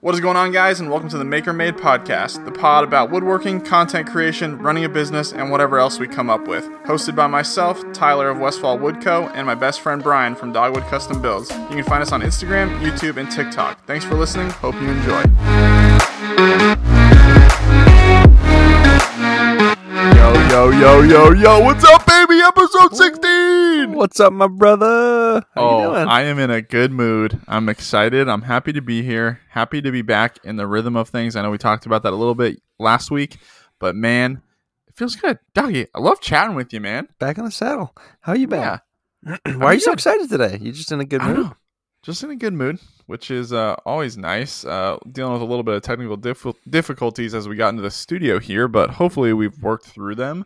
What is going on, guys, and welcome to the Maker Made Podcast, the pod about woodworking, content creation, running a business, and whatever else we come up with. Hosted by myself, Tyler of Westfall Woodco, and my best friend Brian from Dogwood Custom Builds. You can find us on Instagram, YouTube, and TikTok. Thanks for listening. Hope you enjoy. Yo, yo, yo, yo, what's up, baby? Episode 16! What's up, my brother? How oh, you doing? I am in a good mood. I'm excited. I'm happy to be here. Happy to be back in the rhythm of things. I know we talked about that a little bit last week, but man, it feels good. Doggy, I love chatting with you, man. Back on the saddle. How you been? Yeah. Why are you so excited today? You just in a good mood? Just in a good mood, which is uh, always nice. Uh, dealing with a little bit of technical diff- difficulties as we got into the studio here, but hopefully we've worked through them.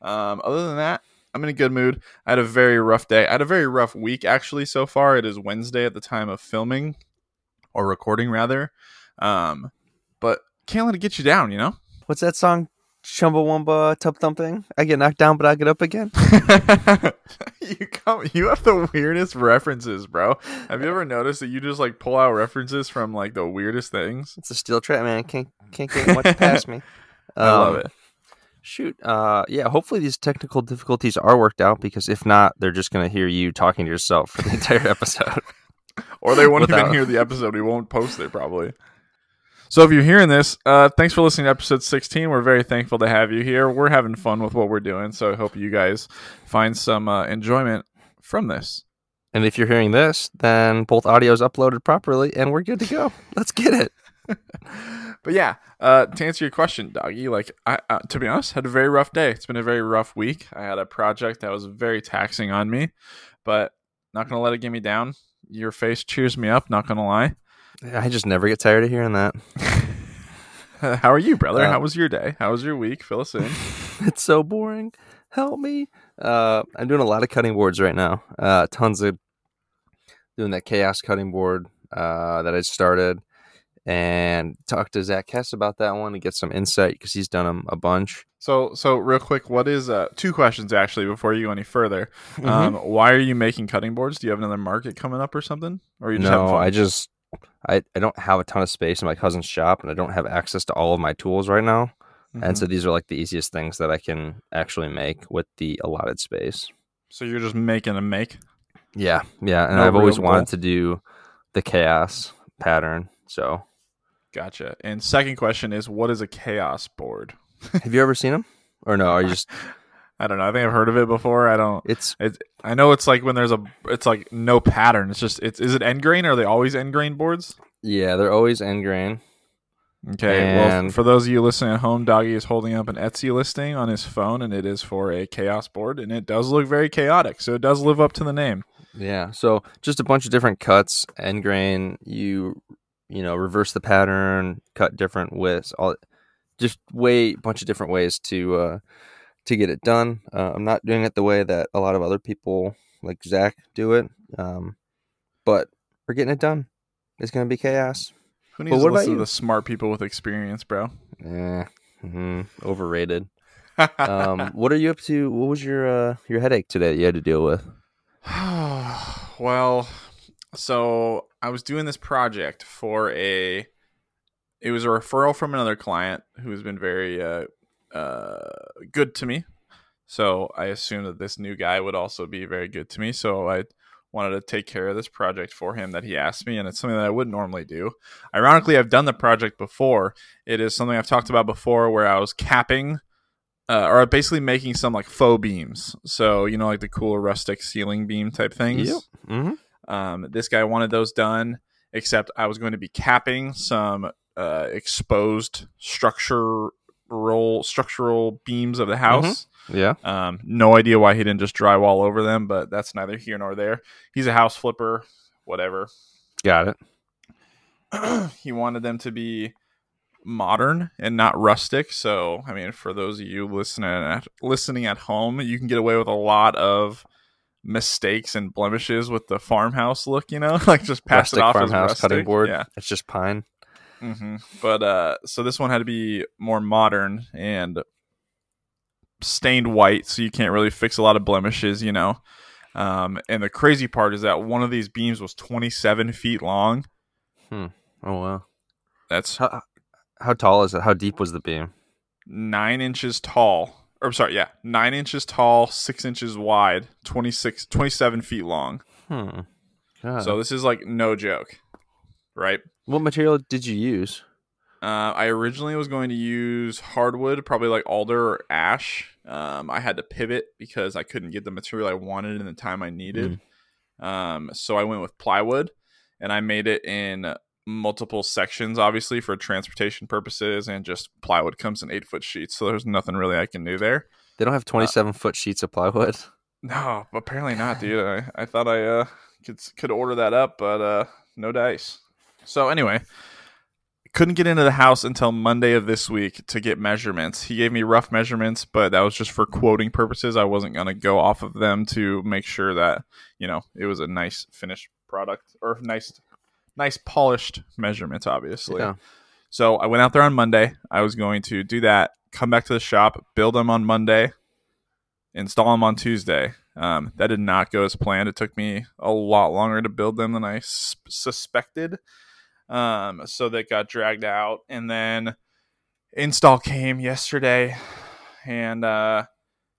Um, other than that, I'm in a good mood. I had a very rough day. I had a very rough week actually so far. It is Wednesday at the time of filming or recording rather. Um, but can't let it get you down, you know? What's that song? Chumbawamba Tub Thumping? I get knocked down, but I get up again. you come you have the weirdest references, bro. Have you ever noticed that you just like pull out references from like the weirdest things? It's a steel trap, man. Can't can't get much past me. I love Um, it. Shoot. Uh, yeah. Hopefully these technical difficulties are worked out because if not, they're just gonna hear you talking to yourself for the entire episode. Or they won't even hear the episode. We won't post it probably. So if you're hearing this, uh, thanks for listening to episode 16. We're very thankful to have you here. We're having fun with what we're doing, so I hope you guys find some uh, enjoyment from this. and if you're hearing this, then both audios uploaded properly, and we're good to go. Let's get it. But yeah, uh, to answer your question, doggy, like I, uh, to be honest, had a very rough day. It's been a very rough week. I had a project that was very taxing on me, but not gonna let it get me down. Your face cheers me up. Not gonna lie. I just never get tired of hearing that. How are you, brother? Uh, How was your day? How was your week? Fill us in. it's so boring. Help me. Uh, I'm doing a lot of cutting boards right now. Uh, tons of doing that chaos cutting board uh, that I started, and talked to Zach Hess about that one to get some insight because he's done them a bunch. So, so real quick, what is uh, two questions actually before you go any further? Mm-hmm. Um, why are you making cutting boards? Do you have another market coming up or something? Or you just no. I just I, I don't have a ton of space in my cousin's shop, and I don't have access to all of my tools right now. And Mhm. so these are like the easiest things that I can actually make with the allotted space. so you're just making a make. Yeah, yeah, and No I've always wanted goal. to do the chaos pattern. So, Gotcha. And second question is, what is a chaos board? have you ever seen them? Or no? Are you just? I don't know. I think I've heard of it before. I don't. It's It, I know it's like when there's a, it's like no pattern. It's just, it's is it end grain? Are they always end grain boards? yeah, they're always end grain. Okay. well, for those of you listening at home, Doggy is holding up an Etsy listing on his phone, and it is for a chaos board, and it does look very chaotic. So it does live up to the name. Yeah, so just a bunch of different cuts, end grain. You you know reverse the pattern, cut different widths, all just way bunch of different ways to uh, to get it done. Uh, I'm not doing it the way that a lot of other people like Zach do it, um, but we're getting it done. It's gonna be chaos. Who needs But to what about listen to the smart people with experience, bro? Eh, mhm, overrated. Um, what are you up to? What was your uh, your headache today that you had to deal with? well, so I was doing this project for a. It was a referral from another client who has been very uh, uh, good to me. So I assumed that this new guy would also be very good to me. So I wanted to take care of this project for him that he asked me, and it's something that I wouldn't normally do. Ironically, I've done the project before. It is something I've talked about before, where I was capping uh, or basically making some like faux beams. So you know, like the cool rustic ceiling beam type things. Yep. Mm-hmm. Um, this guy wanted those done, except I was going to be capping some uh, exposed structural structural beams of the house. Yeah. Um, no idea why he didn't just drywall over them, but that's neither here nor there. He's a house flipper, whatever. Got it. he wanted them to be modern and not rustic. So, I mean, for those of you listening at listening at home, you can get away with a lot of mistakes and blemishes with the farmhouse look. You know, like just pass rustic it off as farmhouse rustic. cutting board. Yeah. It's just pine. Hmm But uh, so this one had to be more modern and stained white, so you can't really fix a lot of blemishes. You know. Um, and the crazy part is that one of these beams was 27 feet long. Hmm. Oh wow. That's How how tall is it? How deep was the beam? nine inches tall. Or sorry, yeah, nine inches tall, six inches wide, 26, 27 feet long. Hmm. God. So this is like no joke, right? What material did you use? Uh, I originally was going to use hardwood, probably like alder or ash. Um, I had to pivot because I couldn't get the material I wanted in the time I needed. Um, so I went with plywood, and I made it in multiple sections, obviously for transportation purposes, and just plywood comes in eight foot sheets. So there's nothing really I can do there. They don't have twenty seven foot sheets of plywood. No, apparently not, dude. I, I thought I uh, could could order that up, but uh, no dice. So anyway, couldn't get into the house until Monday of this week to get measurements. He gave me rough measurements, but that was just for quoting purposes. I wasn't gonna go off of them to make sure that you know it was a nice finished product or nice, nice polished measurements. Obviously, Yeah. so I went out there on Monday. I was going to do that, come back to the shop, build them on Monday, install them on Tuesday. Um, that did not go as planned. It took me a lot longer to build them than I s- suspected. Um, so that got dragged out, and then install came yesterday, and uh,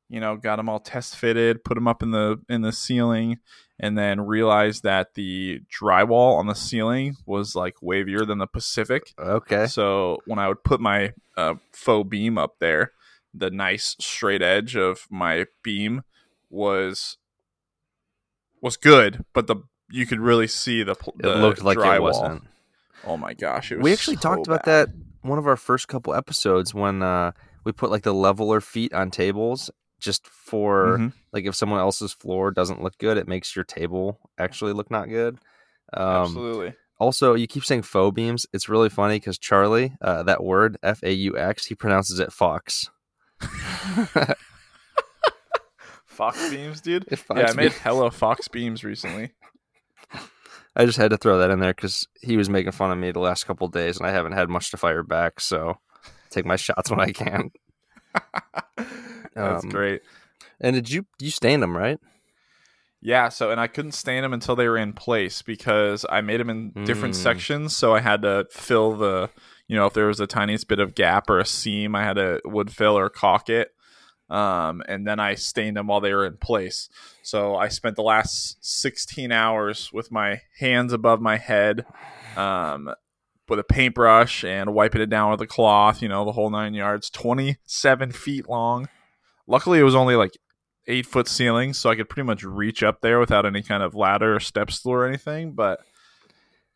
you know got them all test fitted, put them up in the in the ceiling, and then realized that the drywall on the ceiling was like wavier than the Pacific. Okay. So when I would put my uh, faux beam up there, the nice straight edge of my beam was was good, but the you could really see the, pl- It looked like drywall. it wasn't. Oh my gosh! It was We actually so talked about bad. that one of our first couple episodes when uh, we put like the leveler feet on tables just for Mhm. like if someone else's floor doesn't look good, it makes your table actually look not good. Um, Absolutely. also, you keep saying faux beams. It's really funny because Charlie, uh, that word F A U X, he pronounces it fox. Fox beams, dude. Fox yeah, I made beams. hella fox beams recently. I just had to throw that in there because he was making fun of me the last couple days, and I haven't had much to fire back. So take my shots when I can. That's Um, great. And did you you stained them right? Yeah, so and I couldn't stain them until they were in place because I made them in different Mm. sections, so I had to fill the, you know, if there was a tiniest bit of gap or a seam, I had to wood fill or caulk it. Um, and then I stained them while they were in place. So I spent the last 16 hours with my hands above my head, um, with a paintbrush and wiping it down with a cloth, you know, the whole nine yards, 27 feet long. Luckily, it was only like eight foot ceiling, so I could pretty much reach up there without any kind of ladder or step stool or anything. But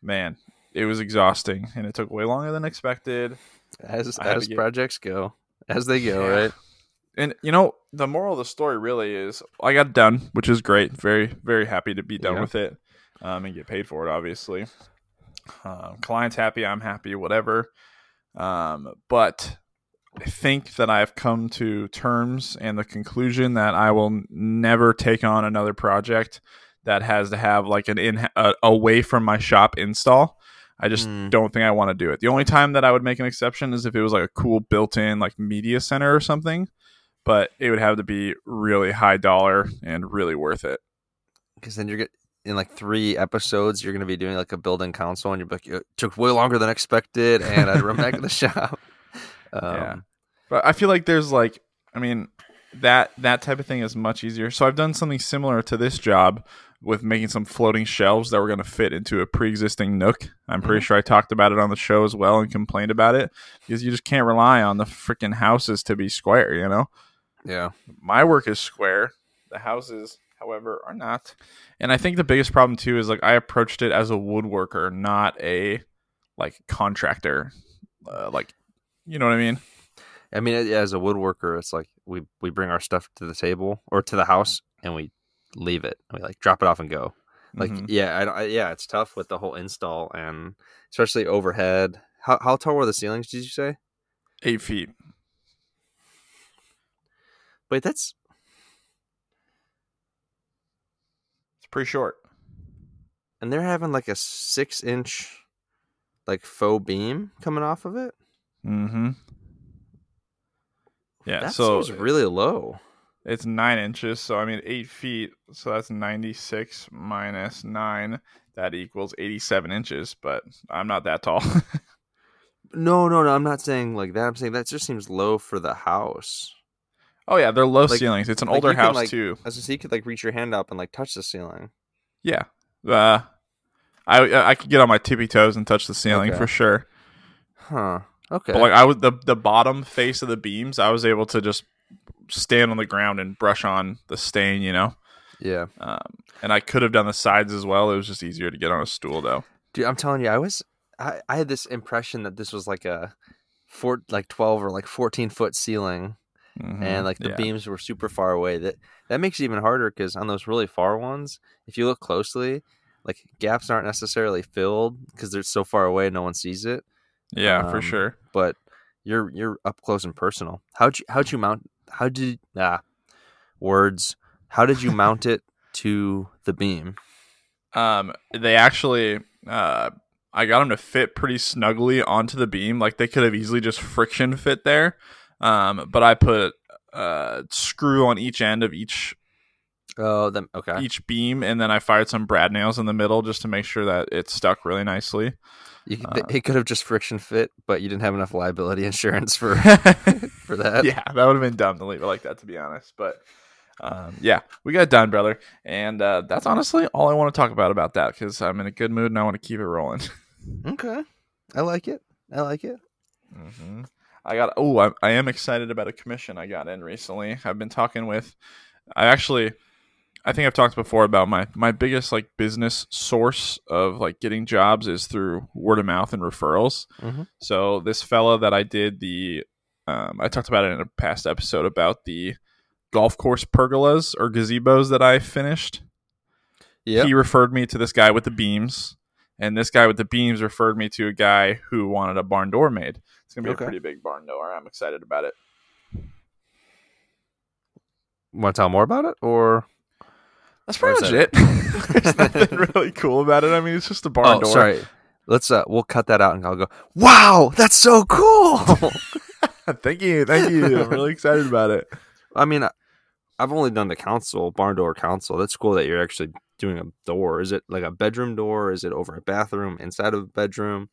man, it was exhausting and it took way longer than expected. As as get- projects go, as they go, Yeah. right? And you know, the moral of the story really is I got it done, which is great. Very, very happy to be done Yeah. with it um, and get paid for it, obviously. Um, client's happy, I'm happy, whatever. Um, but I think that I've come to terms and the conclusion that I will never take on another project that has to have like an in uh, away from my shop install. I just Hmm. don't think I want to do it. The only time that I would make an exception is if it was like a cool built-in like media center or something, but it would have to be really high dollar and really worth it. Because then you're get in like three episodes, you're going to be doing like a building council, and you're like, it took way longer than expected, and I'd run back to the shop. Um, Yeah. But I feel like there's like I mean that that type of thing is much easier. So I've done something similar to this job with making some floating shelves that were going to fit into a pre-existing nook. I'm pretty sure I talked about it on the show as well and complained about it because you just can't rely on the freaking houses to be square, you know? Yeah. my work is square. The houses, however, are not. And I think the biggest problem too is like I approached it as a woodworker, not a like contractor. Uh, like, you know what I mean? I mean, as a woodworker, it's like we we bring our stuff to the table or to the house, and we leave it. We like drop it off and go. Like, Mhm. yeah, I, don't- I, yeah, it's tough with the whole install and especially overhead. How how tall were the ceilings? Did you say? eight feet. Wait, that's It's pretty short. and they're having like a six inch like faux beam coming off of it. Mm-hmm. Yeah, that so seems really low. it's nine inches. So I mean, eight feet. So that's ninety-six minus nine. That equals eighty-seven inches. But I'm not that tall. No, no, no. I'm not saying like that. I'm saying that just seems low for the house. Oh yeah, they're low Like- ceilings. It's an like, older can, house like- too. As I say, you could like reach your hand up and like touch the ceiling. Yeah. Uh, I I could get on my tippy toes and touch the ceiling Okay. for sure. Huh. Okay. But like I would the the bottom face of the beams, I was able to just stand on the ground and brush on the stain, you know. yeah. Um, and I could have done the sides as well. It was just easier to get on a stool though. Dude, I'm telling you, I was I, I had this impression that this was like a four like twelve or like fourteen foot ceiling, Mhm. and like the Yeah. beams were super far away. That that makes it even harder because on those really far ones, if you look closely, like gaps aren't necessarily filled because they're so far away, no one sees it. Yeah, for um, sure. But you're you're up close and personal. How'd you how'd you mount? How did ah words? How did you mount it to the beam? Um, they actually, uh, I got them to fit pretty snugly onto the beam. Like they could have easily just friction fit there. Um, but I put uh screw on each end of each Oh, then okay. each beam, and then I fired some brad nails in the middle just to make sure that it stuck really nicely. You, uh, it could have just friction fit, but you didn't have enough liability insurance for for that. Yeah that would have been dumb to leave it like that, to be honest. But um, yeah, we got it done, brother, and uh, that's honestly all I want to talk about about that because I'm in a good mood and I want to keep it rolling. Okay, I like it. I like it. hmm I got. Oh, I, I am excited about a commission I got in recently. I've been talking with. I actually, I think I've talked before about my my biggest like business source of like getting jobs is through word of mouth and referrals. Mhm. So this fella that I did the, um, I talked about it in a past episode about the golf course pergolas or gazebos that I finished Yeah. he referred me to this guy with the beams, and this guy with the beams referred me to a guy who wanted a barn door made. It's gonna be Okay. a pretty big barn door. I'm excited about it. Want to tell more about it, or That's pretty much it. There's nothing really cool about it. I mean, it's just a barn oh, door. sorry. Let's uh, we'll cut that out, and I'll go. Wow, that's so cool. thank you, thank you. I'm really excited about it. I mean, I've only done the council barn door council. That's cool that you're actually doing a door. Is it like a bedroom door? Is it over a bathroom inside of a bedroom?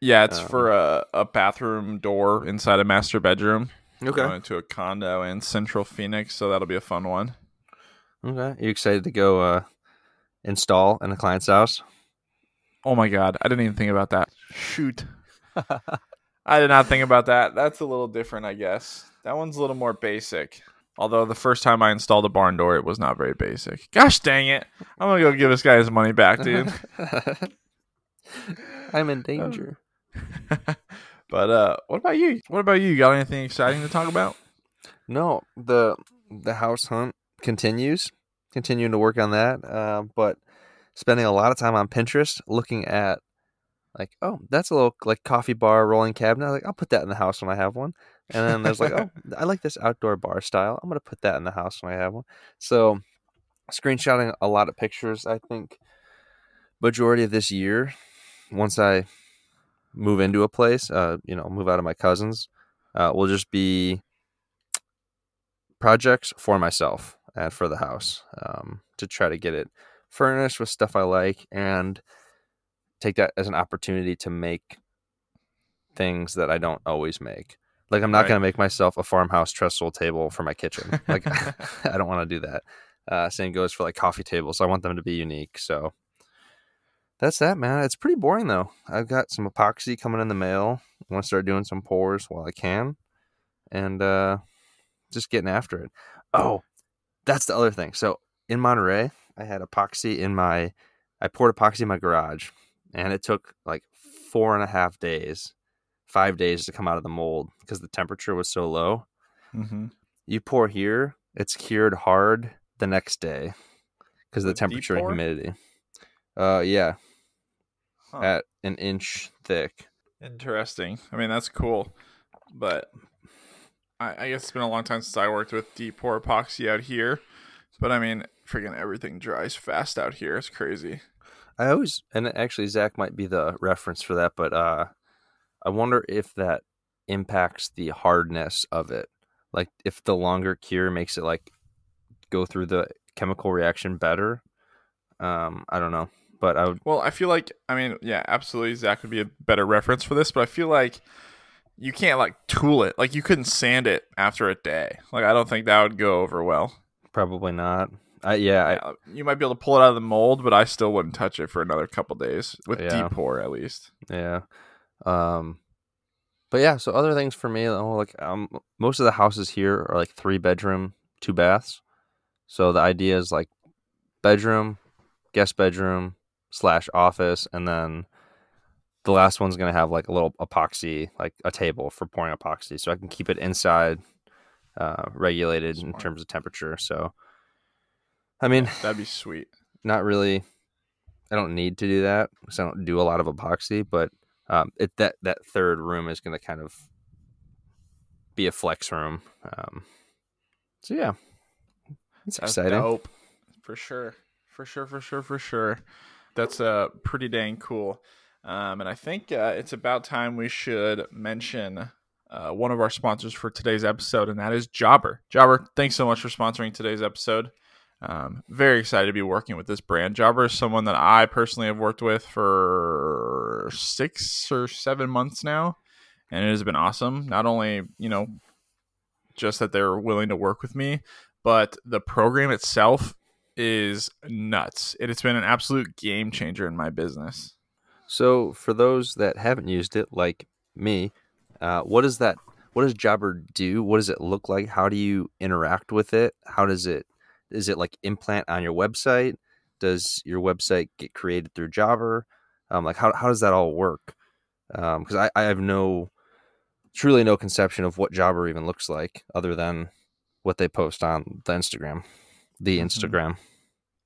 Yeah, it's Um, for a, a bathroom door inside a master bedroom. Okay. Going to a condo in Central Phoenix, so that'll be a fun one. Okay. Are you excited to go uh, install in a client's house? Oh my god, I didn't even think about that. Shoot. I did not think about that. That's a little different, I guess. That one's a little more basic. Although the first time I installed a barn door, it was not very basic. Gosh dang it. I'm going to go give this guy his money back, dude. I'm in danger. but uh what about you? What about you? You got anything exciting to talk about? No, the the house hunt continues. Continuing to work on that, uh, but spending a lot of time on Pinterest, looking at like, oh, that's a little like coffee bar rolling cabinet. Like, I'll put that in the house when I have one. And then there's like, oh, I like this outdoor bar style. I'm gonna put that in the house when I have one. So, screenshotting a lot of pictures. I think majority of this year, once I move into a place, uh, you know, move out of my cousins, uh, will just be projects for myself and for the house um, to try to get it furnished with stuff I like and take that as an opportunity to make things that I don't always make. Like I'm not Right. going to make myself a farmhouse trestle table for my kitchen. Like I don't want to do that. Uh, same goes for like coffee tables. I want them to be unique. So that's that, man. It's pretty boring though. I've got some epoxy coming in the mail. I want to start doing some pours while I can, and uh, just getting after it. Oh, that's the other thing. So in Monterey, I had epoxy in my. I poured epoxy in my garage, and it took like four and a half days, five days to come out of the mold because the temperature was so low. Mm-hmm. You pour here, it's cured hard the next day because of the temperature and humidity. Uh, yeah, Huh. at an inch thick. Interesting. I mean, that's cool, but I, I guess it's been a long time since I worked with deep pour epoxy out here. But I mean, freaking everything dries fast out here. It's crazy. I always and actually Zach might be the reference for that, but uh I wonder if that impacts the hardness of it. Like if the longer cure makes it like go through the chemical reaction better. Um, I don't know. but I would. Well, I feel like I mean, yeah, absolutely. Zach would be a better reference for this, but I feel like you can't like tool it. Like you couldn't sand it after a day. Like I don't think that would go over well. Probably not. I, yeah, I, you might be able to pull it out of the mold, but I still wouldn't touch it for another couple days with Yeah. deep pour at least. Yeah. Um but yeah, so other things for me, oh, like um most of the houses here are like three bedroom, two baths. So the idea is like bedroom, guest bedroom, slash office, and then the last one's gonna have like a little epoxy, like a table for pouring epoxy. So I can keep it inside uh regulated in terms of temperature. So I mean That'd be sweet. not really I don't need to do that because I don't do a lot of epoxy, but um, it that that third room is going to kind of be a flex room. Um, so yeah, it's That's exciting. dope. For sure. For sure, for sure, for sure. That's uh pretty dang cool. Um, and I think uh, it's about time we should mention uh, one of our sponsors for today's episode, and that is Jobber. Jobber, thanks so much for sponsoring today's episode. Um, very excited to be working with this brand. Jobber is someone that I personally have worked with for six or seven months now, and it has been awesome. Not only, you know, just that they're willing to work with me, but the program itself is nuts. It has been an absolute game changer in my business. So for those that haven't used it, like me, uh, what does that? What does Jobber do? What does it look like? How do you interact with it? How does it? Is it like implant on your website? Does your website get created through Jobber? Um, like how how does that all work? Because I, I have no, truly no conception of what Jobber even looks like, other than what they post on the Instagram, the Mhm. Instagram.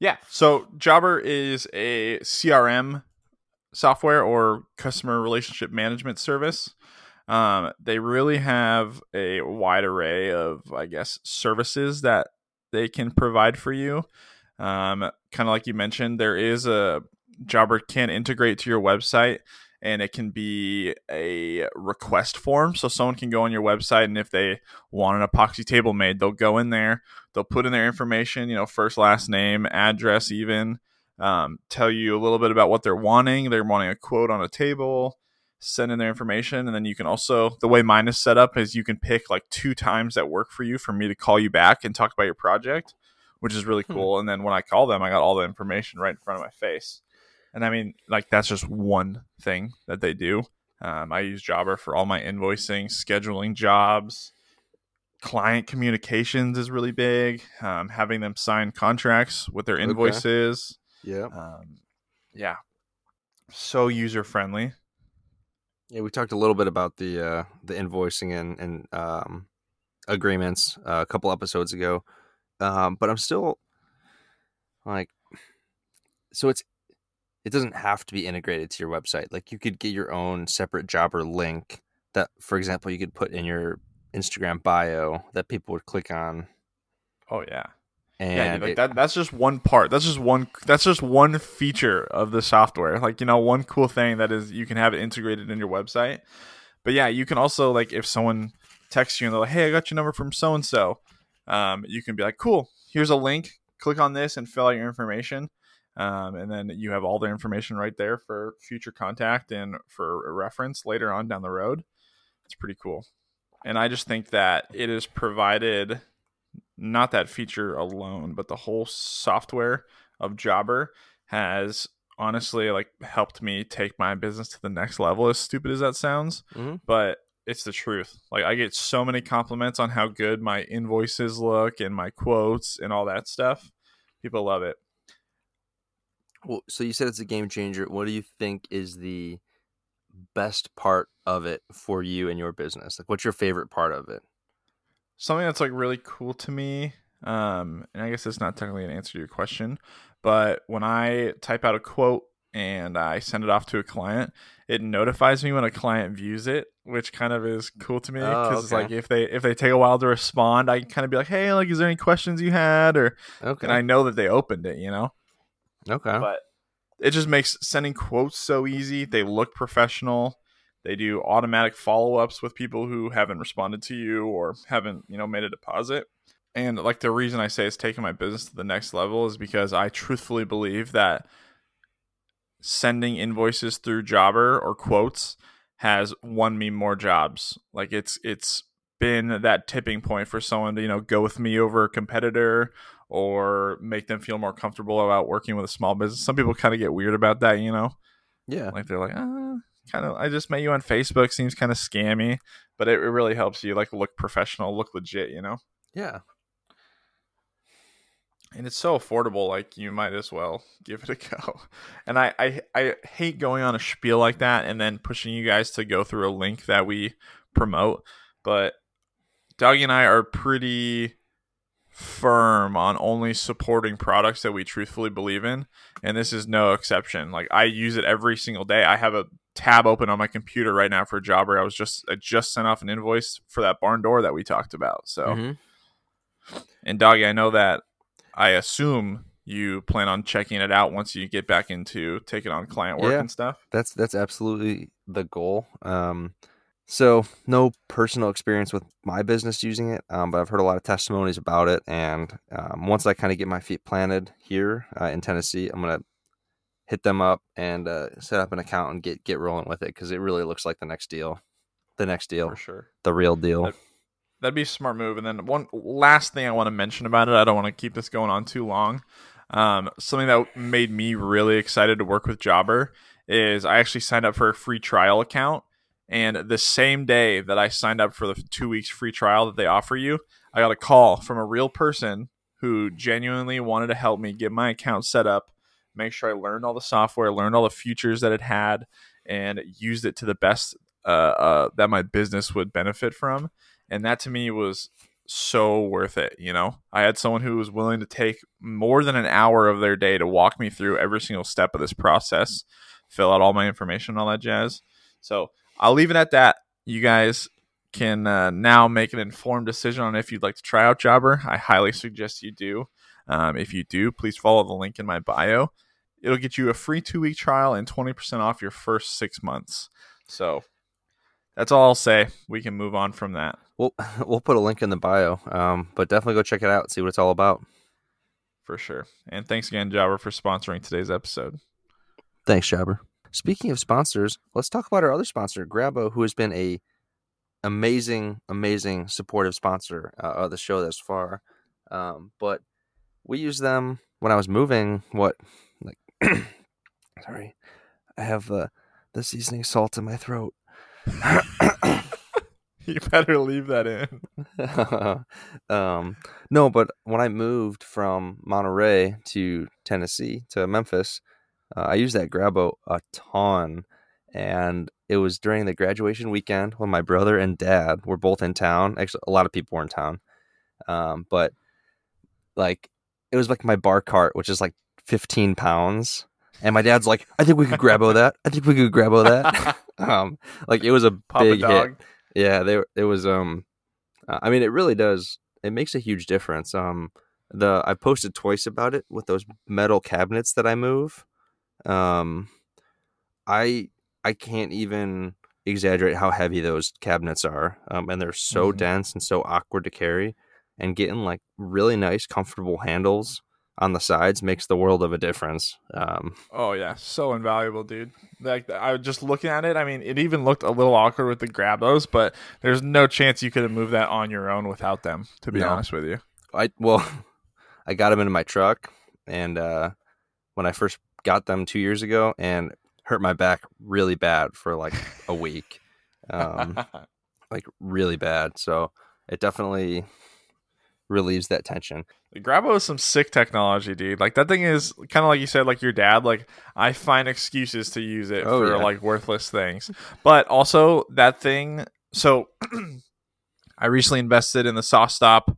Yeah. So Jobber is a CRM software or customer relationship management service. Um, they really have a wide array of, I guess, services that they can provide for you. Um, kind of like you mentioned, there is a Jobber can integrate to your website and it can be a request form. So someone can go on your website and if they want an epoxy table made, they'll go in there, they'll put in their information, you know, first, last name, address, even um, tell you a little bit about what they're wanting. They're wanting a quote on a table, send in their information, and then you can also the way mine is set up is you can pick like two times that work for you for me to call you back and talk about your project, which is really Hmm. cool. And then when I call them, I got all the information right in front of my face. And I mean, like that's just one thing that they do. Um, I use Jobber for all my invoicing, scheduling jobs. Client communications is really big. Um, having them sign contracts with their Okay. invoices. Yeah. Um, yeah, so user friendly. Yeah, we talked a little bit about the uh, the invoicing and and um, agreements uh, a couple episodes ago, um, but I'm still like, so it's it doesn't have to be integrated to your website. Like you could get your own separate Jobber link that, for example, you could put in your Instagram bio that people would click on, Oh yeah, and yeah. dude, like it- that. That's just one part. That's just one. That's just one feature of the software. Like you know, one cool thing that is you can have it integrated in your website. But yeah, you can also like if someone texts you and they're like, "Hey, I got your number from so and so," um, you can be like, "Cool, here's a link. Click on this and fill out your information." Um, and then you have all their information right there for future contact and for reference later on down the road. It's pretty cool. And I just think that it is provided not that feature alone, but the whole software of Jobber has honestly like helped me take my business to the next level as stupid as that sounds Mhm. but it's the truth like i get so many compliments on how good my invoices look and my quotes and all that stuff people love it Well, so you said it's a game changer. What do you think is the best part of it for you and your business? Like, what's your favorite part of it? Something that's like really cool to me um and i guess it's not technically an answer to your question but when i type out a quote and i send it off to a client it notifies me when a client views it which kind of is cool to me Oh, because it's like if they if they take a while to respond i can kind of be like hey like is there any questions you had or Okay. and i know that they opened it you know okay. but it just makes sending quotes so easy. They look professional. They do automatic follow ups with people who haven't responded to you or haven't, you know, made a deposit. And like the reason I say it's taking my business to the next level is because I truthfully believe that sending invoices through Jobber or quotes has won me more jobs. Like it's it's been that tipping point for someone to you know go with me over a competitor or make them feel more comfortable about working with a small business. Some people kind of get weird about that, you know. Yeah. Like they're like, ah, kind of. I just met you on Facebook. Seems kind of scammy, but it, it really helps you like look professional, look legit, you know. Yeah. and it's so affordable like you might as well give it a go and I, I i hate going on a spiel like that and then pushing you guys to go through a link that we promote but Dougie and i are pretty firm on only supporting products that we truthfully believe in and this is no exception like i use it every single day i have a tab open on my computer right now for a job where i was just i just sent off an invoice for that barn door that we talked about so Mhm. and Doggy, I know that I assume you plan on checking it out once you get back into taking on client work Yeah. and stuff. That's that's absolutely the goal. Um, so no personal experience with my business using it, um, but I've heard a lot of testimonies about it. And um, once I kind of get my feet planted here uh, in Tennessee, I'm gonna hit them up and uh, set up an account and get get rolling with it because it really looks like the next deal, the next deal, For sure. the real deal. That- That'd be a smart move. And then one last thing I want to mention about it, I don't want to keep this going on too long. Um, something that made me really excited to work with Jobber is I actually signed up for a free trial account. And the same day that I signed up for the two weeks free trial that they offer you, I got a call from a real person who genuinely wanted to help me get my account set up, make sure I learned all the software, learned all the features that it had, and used it to the best uh, uh, that my business would benefit from. And that to me was so worth it. You know, I had someone who was willing to take more than an hour of their day to walk me through every single step of this process, fill out all my information, all that jazz. So I'll leave it at that. You guys can uh, now make an informed decision on if you'd like to try out Jobber. I highly suggest you do. Um, if you do, please follow the link in my bio. It'll get you a free two week trial and 20% off your first six months. So that's all I'll say. We can move on from that We'll we'll put a link in the bio, um, but definitely go check it out, see what it's all about. for sure. And thanks again, Jobber, for sponsoring today's episode. Thanks, Jobber. Speaking of sponsors, let's talk about our other sponsor, Grabo, who has been a amazing, amazing supportive sponsor uh, of the show thus far. Um, but we used them when I was moving. What, like, sorry, I have the the seasoning salt in my throat. You better leave that in. um, no, but when I moved from Monterey to Tennessee to Memphis, uh, I used that Grabo a ton, and it was during the graduation weekend when my brother and dad were both in town. Actually, a lot of people were in town, um, but like it was like my bar cart, which is like fifteen pounds. And my dad's like, I think we could grabo that. I think we could grabo that. um, like it was a Papa big hit. Yeah, they it was um uh, I mean it really does it makes a huge difference. Um the I posted twice about it with those metal cabinets that I move. Um I I can't even exaggerate how heavy those cabinets are. Um and they're so Mhm. dense and so awkward to carry and getting like really nice comfortable handles on the sides makes the world of a difference. Um Oh yeah, so invaluable, dude. Like I was just looking at it. I mean, it even looked a little awkward with the grabos, but there's no chance you could have moved that on your own without them. To be No. honest with you. I well, I got them into my truck, and uh, when I first got them two years ago, and hurt my back really bad for like a week, um, like really bad. So it definitely relieves that tension. The Grabo is some sick technology, dude. Like that thing is kind of like you said, like your dad. Like I find excuses to use it Oh, for yeah. like worthless things, but also that thing. So I recently invested in the SawStop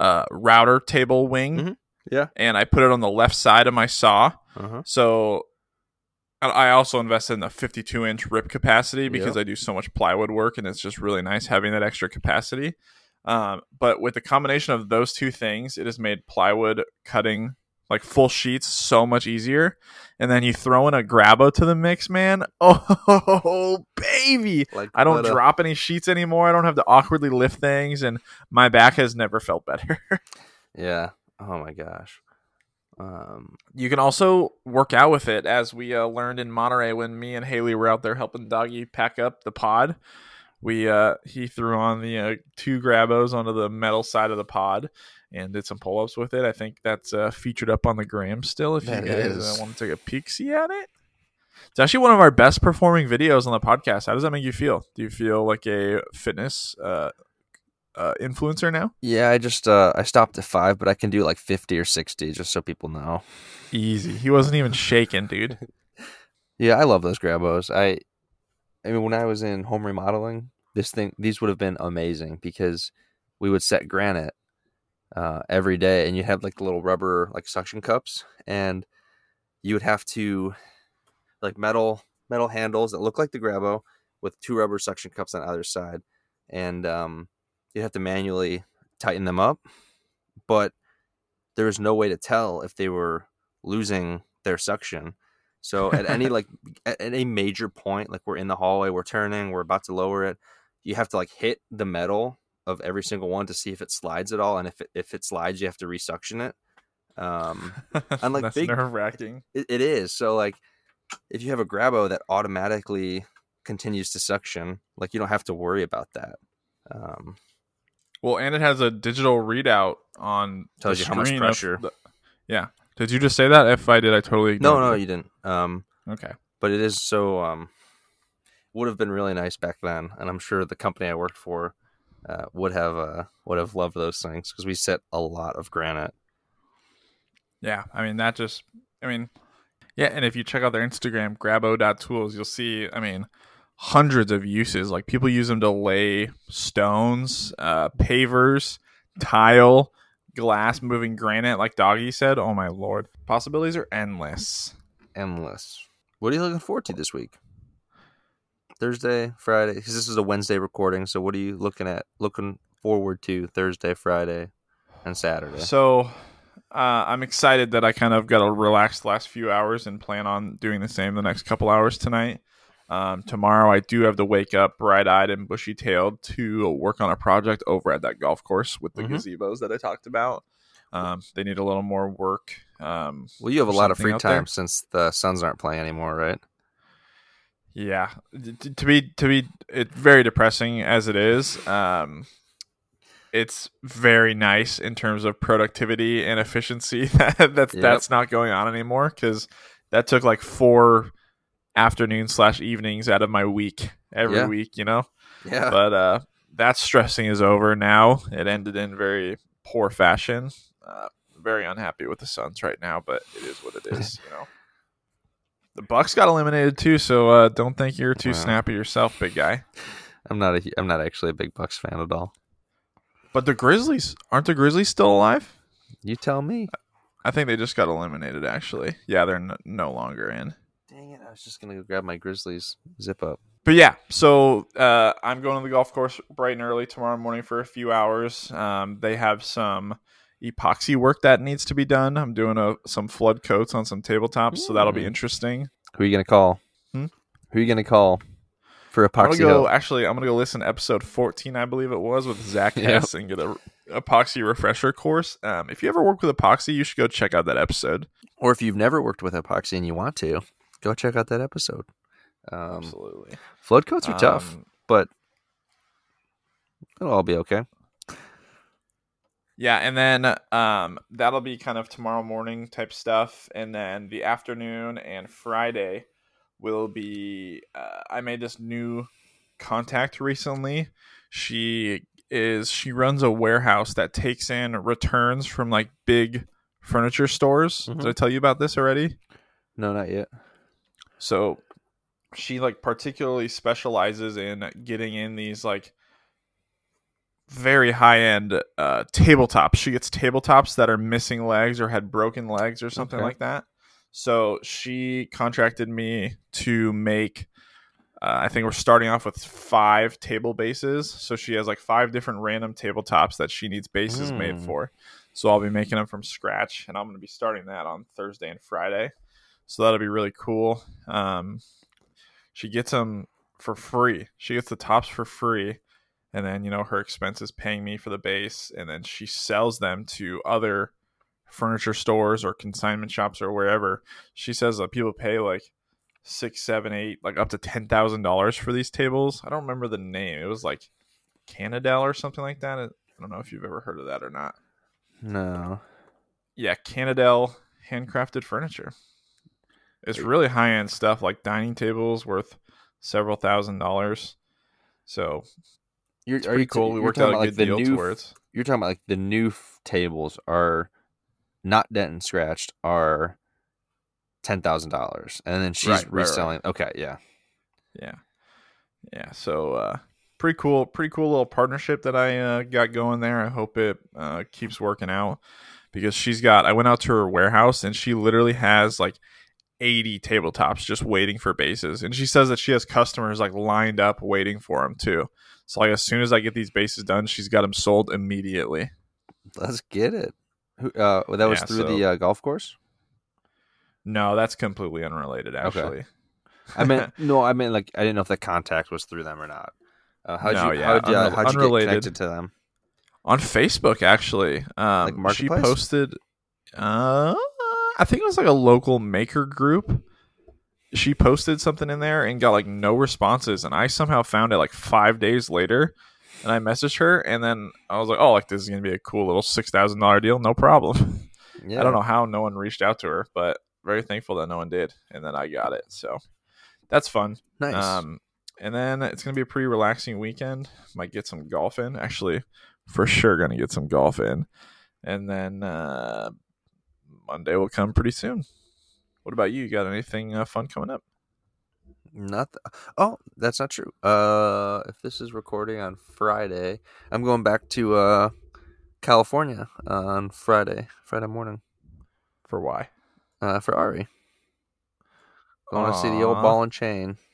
uh, router table wing, Mhm. Yeah. and I put it on the left side of my saw. Uh-huh. So I- I also invested in the 52 inch rip capacity because Yep. I do so much plywood work, and it's just really nice having that extra capacity. Um, but with the combination of those two things, it has made plywood cutting like full sheets so much easier. And then you throw in a grabo to the mix, man. Oh baby! Like I don't drop any sheets anymore. I don't have to awkwardly lift things, and my back has never felt better. Yeah. Oh my gosh. Um, You can also work out with it, as we uh, learned in Monterey when me and Haley were out there helping Doggy pack up the pod. We uh, he threw on the uh, two grabos onto the metal side of the pod and did some pull ups with it. I think that's uh, featured up on the gram still. If That you guys uh, want to take a peek see at it, it's actually one of our best performing videos on the podcast. How does that make you feel? Do you feel like a fitness uh, uh, influencer now? yeah, I just uh, I stopped at five, but I can do like fifty or sixty, just so people know. Easy. He wasn't even shaking, dude. Yeah, I love those grabos. I, I mean, when I was in home remodeling, this thing, these would have been amazing because we would set granite uh, every day, and you'd have like the little rubber like suction cups, and you would have to like metal metal handles that look like the grabo with two rubber suction cups on either side, and um, you'd have to manually tighten them up, but there was no way to tell if they were losing their suction. So at any like at any major point, like we're in the hallway, we're turning, we're about to lower it, you have to like hit the metal of every single one to see if it slides at all, and if it, if it slides, you have to resuction it. Um, That's big- nerve wracking. it, it is so like if you have a grabo that automatically continues to suction, like you don't have to worry about that. Um, Well, and it has a digital readout on Tells the you how much pressure. the- yeah. Did you just say that? If I did, I totally no, no, you. didn't. Um, Okay. but it is so um would have been really nice back then and i'm sure the company i worked for uh, would have uh, would have loved those things because we set a lot of granite Yeah. I mean, that just. I mean, yeah. And if you check out their Instagram, grabo.tools, you'll see. I mean, hundreds of uses. Like people use them to lay stones, uh, pavers, tile, glass, moving granite. Like Doggy said. Oh my lord, possibilities are endless. endless what are you looking forward to this week thursday friday because this is a wednesday recording so what are you looking at looking forward to thursday friday and saturday So uh, I'm excited that I kind of got a relaxed last few hours and plan on doing the same the next couple hours tonight. Um, tomorrow I do have to wake up bright eyed and bushy tailed to work on a project over at that golf course with the Mhm. gazebos that I talked about. Um, they need a little more work. Um, well you have a lot of free time since the suns aren't playing anymore right Yeah, to be to be it's very depressing as it is. Um, it's very nice in terms of productivity and efficiency. that that's Yep. that's not going on anymore because that took like four afternoons slash evenings out of my week every Yeah. week. You know, yeah but uh, that stressing is over now. It ended in very poor fashion. Uh, very unhappy with the Suns right now, but it is what it is. you know. The Bucks got eliminated too, so uh, don't think you're too Wow. snappy yourself, big guy. i'm not a i'm not actually a big bucks fan at all But the Grizzlies aren't the Grizzlies still alive? you tell me I think they just got eliminated. Actually, yeah, they're no longer in. I was just gonna go grab my grizzlies zip up But yeah, so uh, I'm going to the golf course bright and early tomorrow morning for a few hours. Um, they have some epoxy work that needs to be done. I'm doing a, some flood coats on some tabletops, so that'll be Mm. interesting. Who are you gonna call? Hmm? Who are you gonna call for epoxy? I'm go. Actually, I'm gonna go listen to episode 14, I believe it was, with Zach Yep. Hess and get a epoxy refresher course. Um, if you ever work with epoxy, you should go check out that episode. Or if you've never worked with epoxy and you want to, go check out that episode. Um, Absolutely, flood coats are tough, Um, but it'll all be okay. Yeah, and then um, that'll be kind of tomorrow morning type stuff, and then the afternoon and Friday will be. Uh, I made this new contact recently. She is she runs a warehouse that takes in returns from like big furniture stores. Mhm. Did I tell you about this already? No, not yet. So she like particularly specializes in getting in these like very high end uh tabletops. She gets tabletops that are missing legs or had broken legs or something Okay. like that. So she contracted me to make uh, I think we're starting off with five table bases. So she has like five different random tabletops that she needs bases made Mm. for. So I'll be making them from scratch, and I'm going to be starting that on Thursday and Friday. So that'll be really cool. Um, she gets them for free. She gets the tops for free, and then you know her expenses paying me for the base, and then she sells them to other furniture stores or consignment shops or wherever. She says that people pay like six, seven, eight, like up to ten thousand dollars for these tables. I don't remember the name. It was like Canadel or something like that. I don't know if you've ever heard of that or not. No. Yeah, Canadel handcrafted furniture. It's really high end stuff, like dining tables worth several thousand dollars. So You're, it's are pretty you cool. We worked talking out a about good like the deal new. towards. You're talking about like the new f- tables are not dent and scratched are ten thousand dollars, and then she's Right, right, right. reselling. Okay, yeah. Yeah, yeah. So uh, pretty cool, pretty cool little partnership that I uh, got going there. I hope it uh, keeps working out because she's got. I went out to her warehouse and she literally has like. 80 tabletops just waiting for bases and she says that she has customers like lined up waiting for them too so like as soon as i get these bases done she's got them sold immediately Let's get it. Uh, that was Yeah, through so- the uh, golf course. no that's completely unrelated actually I meant no. I meant like I didn't know if the contact was through them or not. Uh, how'd No, you? yeah, how'd, you uh, unrel- how'd you get unrelated. connected to them? on Facebook actually. Um, Like she posted, uh, I think it was like a local maker group. She posted something in there and got like no responses, and I somehow found it like five days later, and I messaged her, and then I was like, "Oh, like this is gonna be a cool little six thousand dollar deal, no problem." Yeah. I don't know how no one reached out to her, but very thankful that no one did, and then I got it, so that's fun. Nice. Um, and then it's gonna be a pretty relaxing weekend. Might get some golf in. Actually, for sure gonna get some golf in. And then uh, Monday will come pretty soon. What about you? You got anything uh, fun coming up? Not. th- oh, that's not true. Uh, if this is recording on Friday, I'm going back to uh California on Friday, Friday morning, For why? uh, for Ari. I want to see the old ball and chain.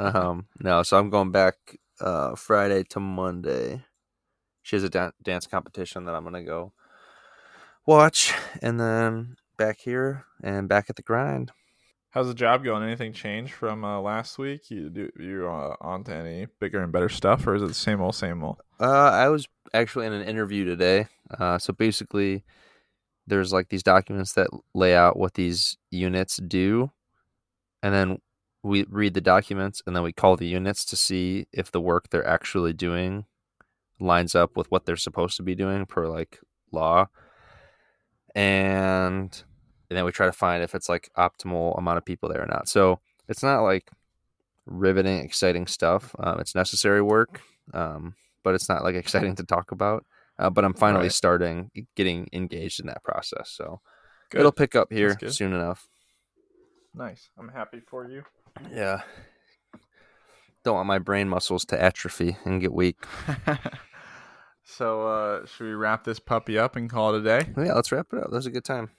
Um, no, so I'm going back uh Friday to Monday. She has a dan- dance competition that I'm gonna go watch, and then back here and back at the grind. How's the job going? Anything change from uh, last week? You do you uh, on to any bigger and better stuff, or is it the same old, same old? Uh, I was actually in an interview today. Uh, so basically, there's like these documents that lay out what these units do, and then we read the documents, and then we call the units to see if the work they're actually doing lines up with what they're supposed to be doing per like law, and and then we try to find if it's like optimal amount of people there or not. So it's not like riveting, exciting stuff. Um, it's necessary work. Um, but it's not like exciting to talk about. Uh, but I'm finally Right. starting getting engaged in that process, so Good. it'll pick up here soon enough. nice. I'm happy for you. Yeah. Don't want my brain muscles to atrophy and get weak. so, uh, should we wrap this puppy up and call it a day? Yeah, let's wrap it up. That was a good time.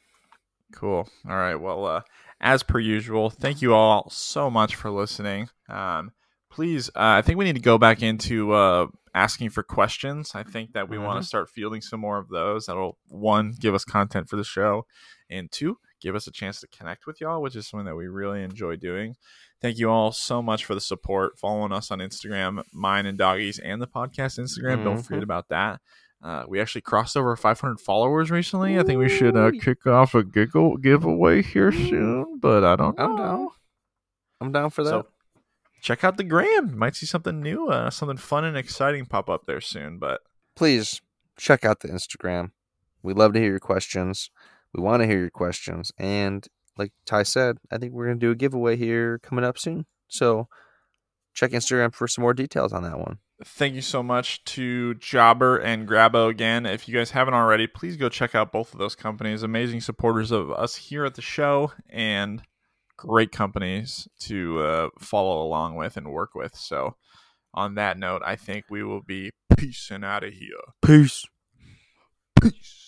Cool. All right. Well, uh, as per usual, thank you all so much for listening. Um, please, uh, I think we need to go back into uh, asking for questions. I think that we want Mhm. to start fielding some more of those. That'll one give us content for the show, and two give us a chance to connect with y'all, which is something that we really enjoy doing. Thank you all so much for the support. Following us on Instagram, mine and Doggies, and the podcast Instagram. Don't Mhm. forget about that. Uh, we actually crossed over 500 followers recently. I think we should uh, kick off a giggle giveaway here soon, but I don't know. I'm down. I'm down for that. So check out the gram. Might see something new, uh, something fun and exciting pop up there soon. But Please check out the Instagram. We love to hear your questions. We want to hear your questions. And like Ty said, I think we're going to do a giveaway here coming up soon. So check Instagram for some more details on that one. thank you so much to Jobber and Grabo again. If you guys haven't already, please go check out both of those companies. Amazing supporters of us here at the show and great companies to uh, follow along with and work with. So, on that note, I think we will be peacing out of here. Peace. Peace.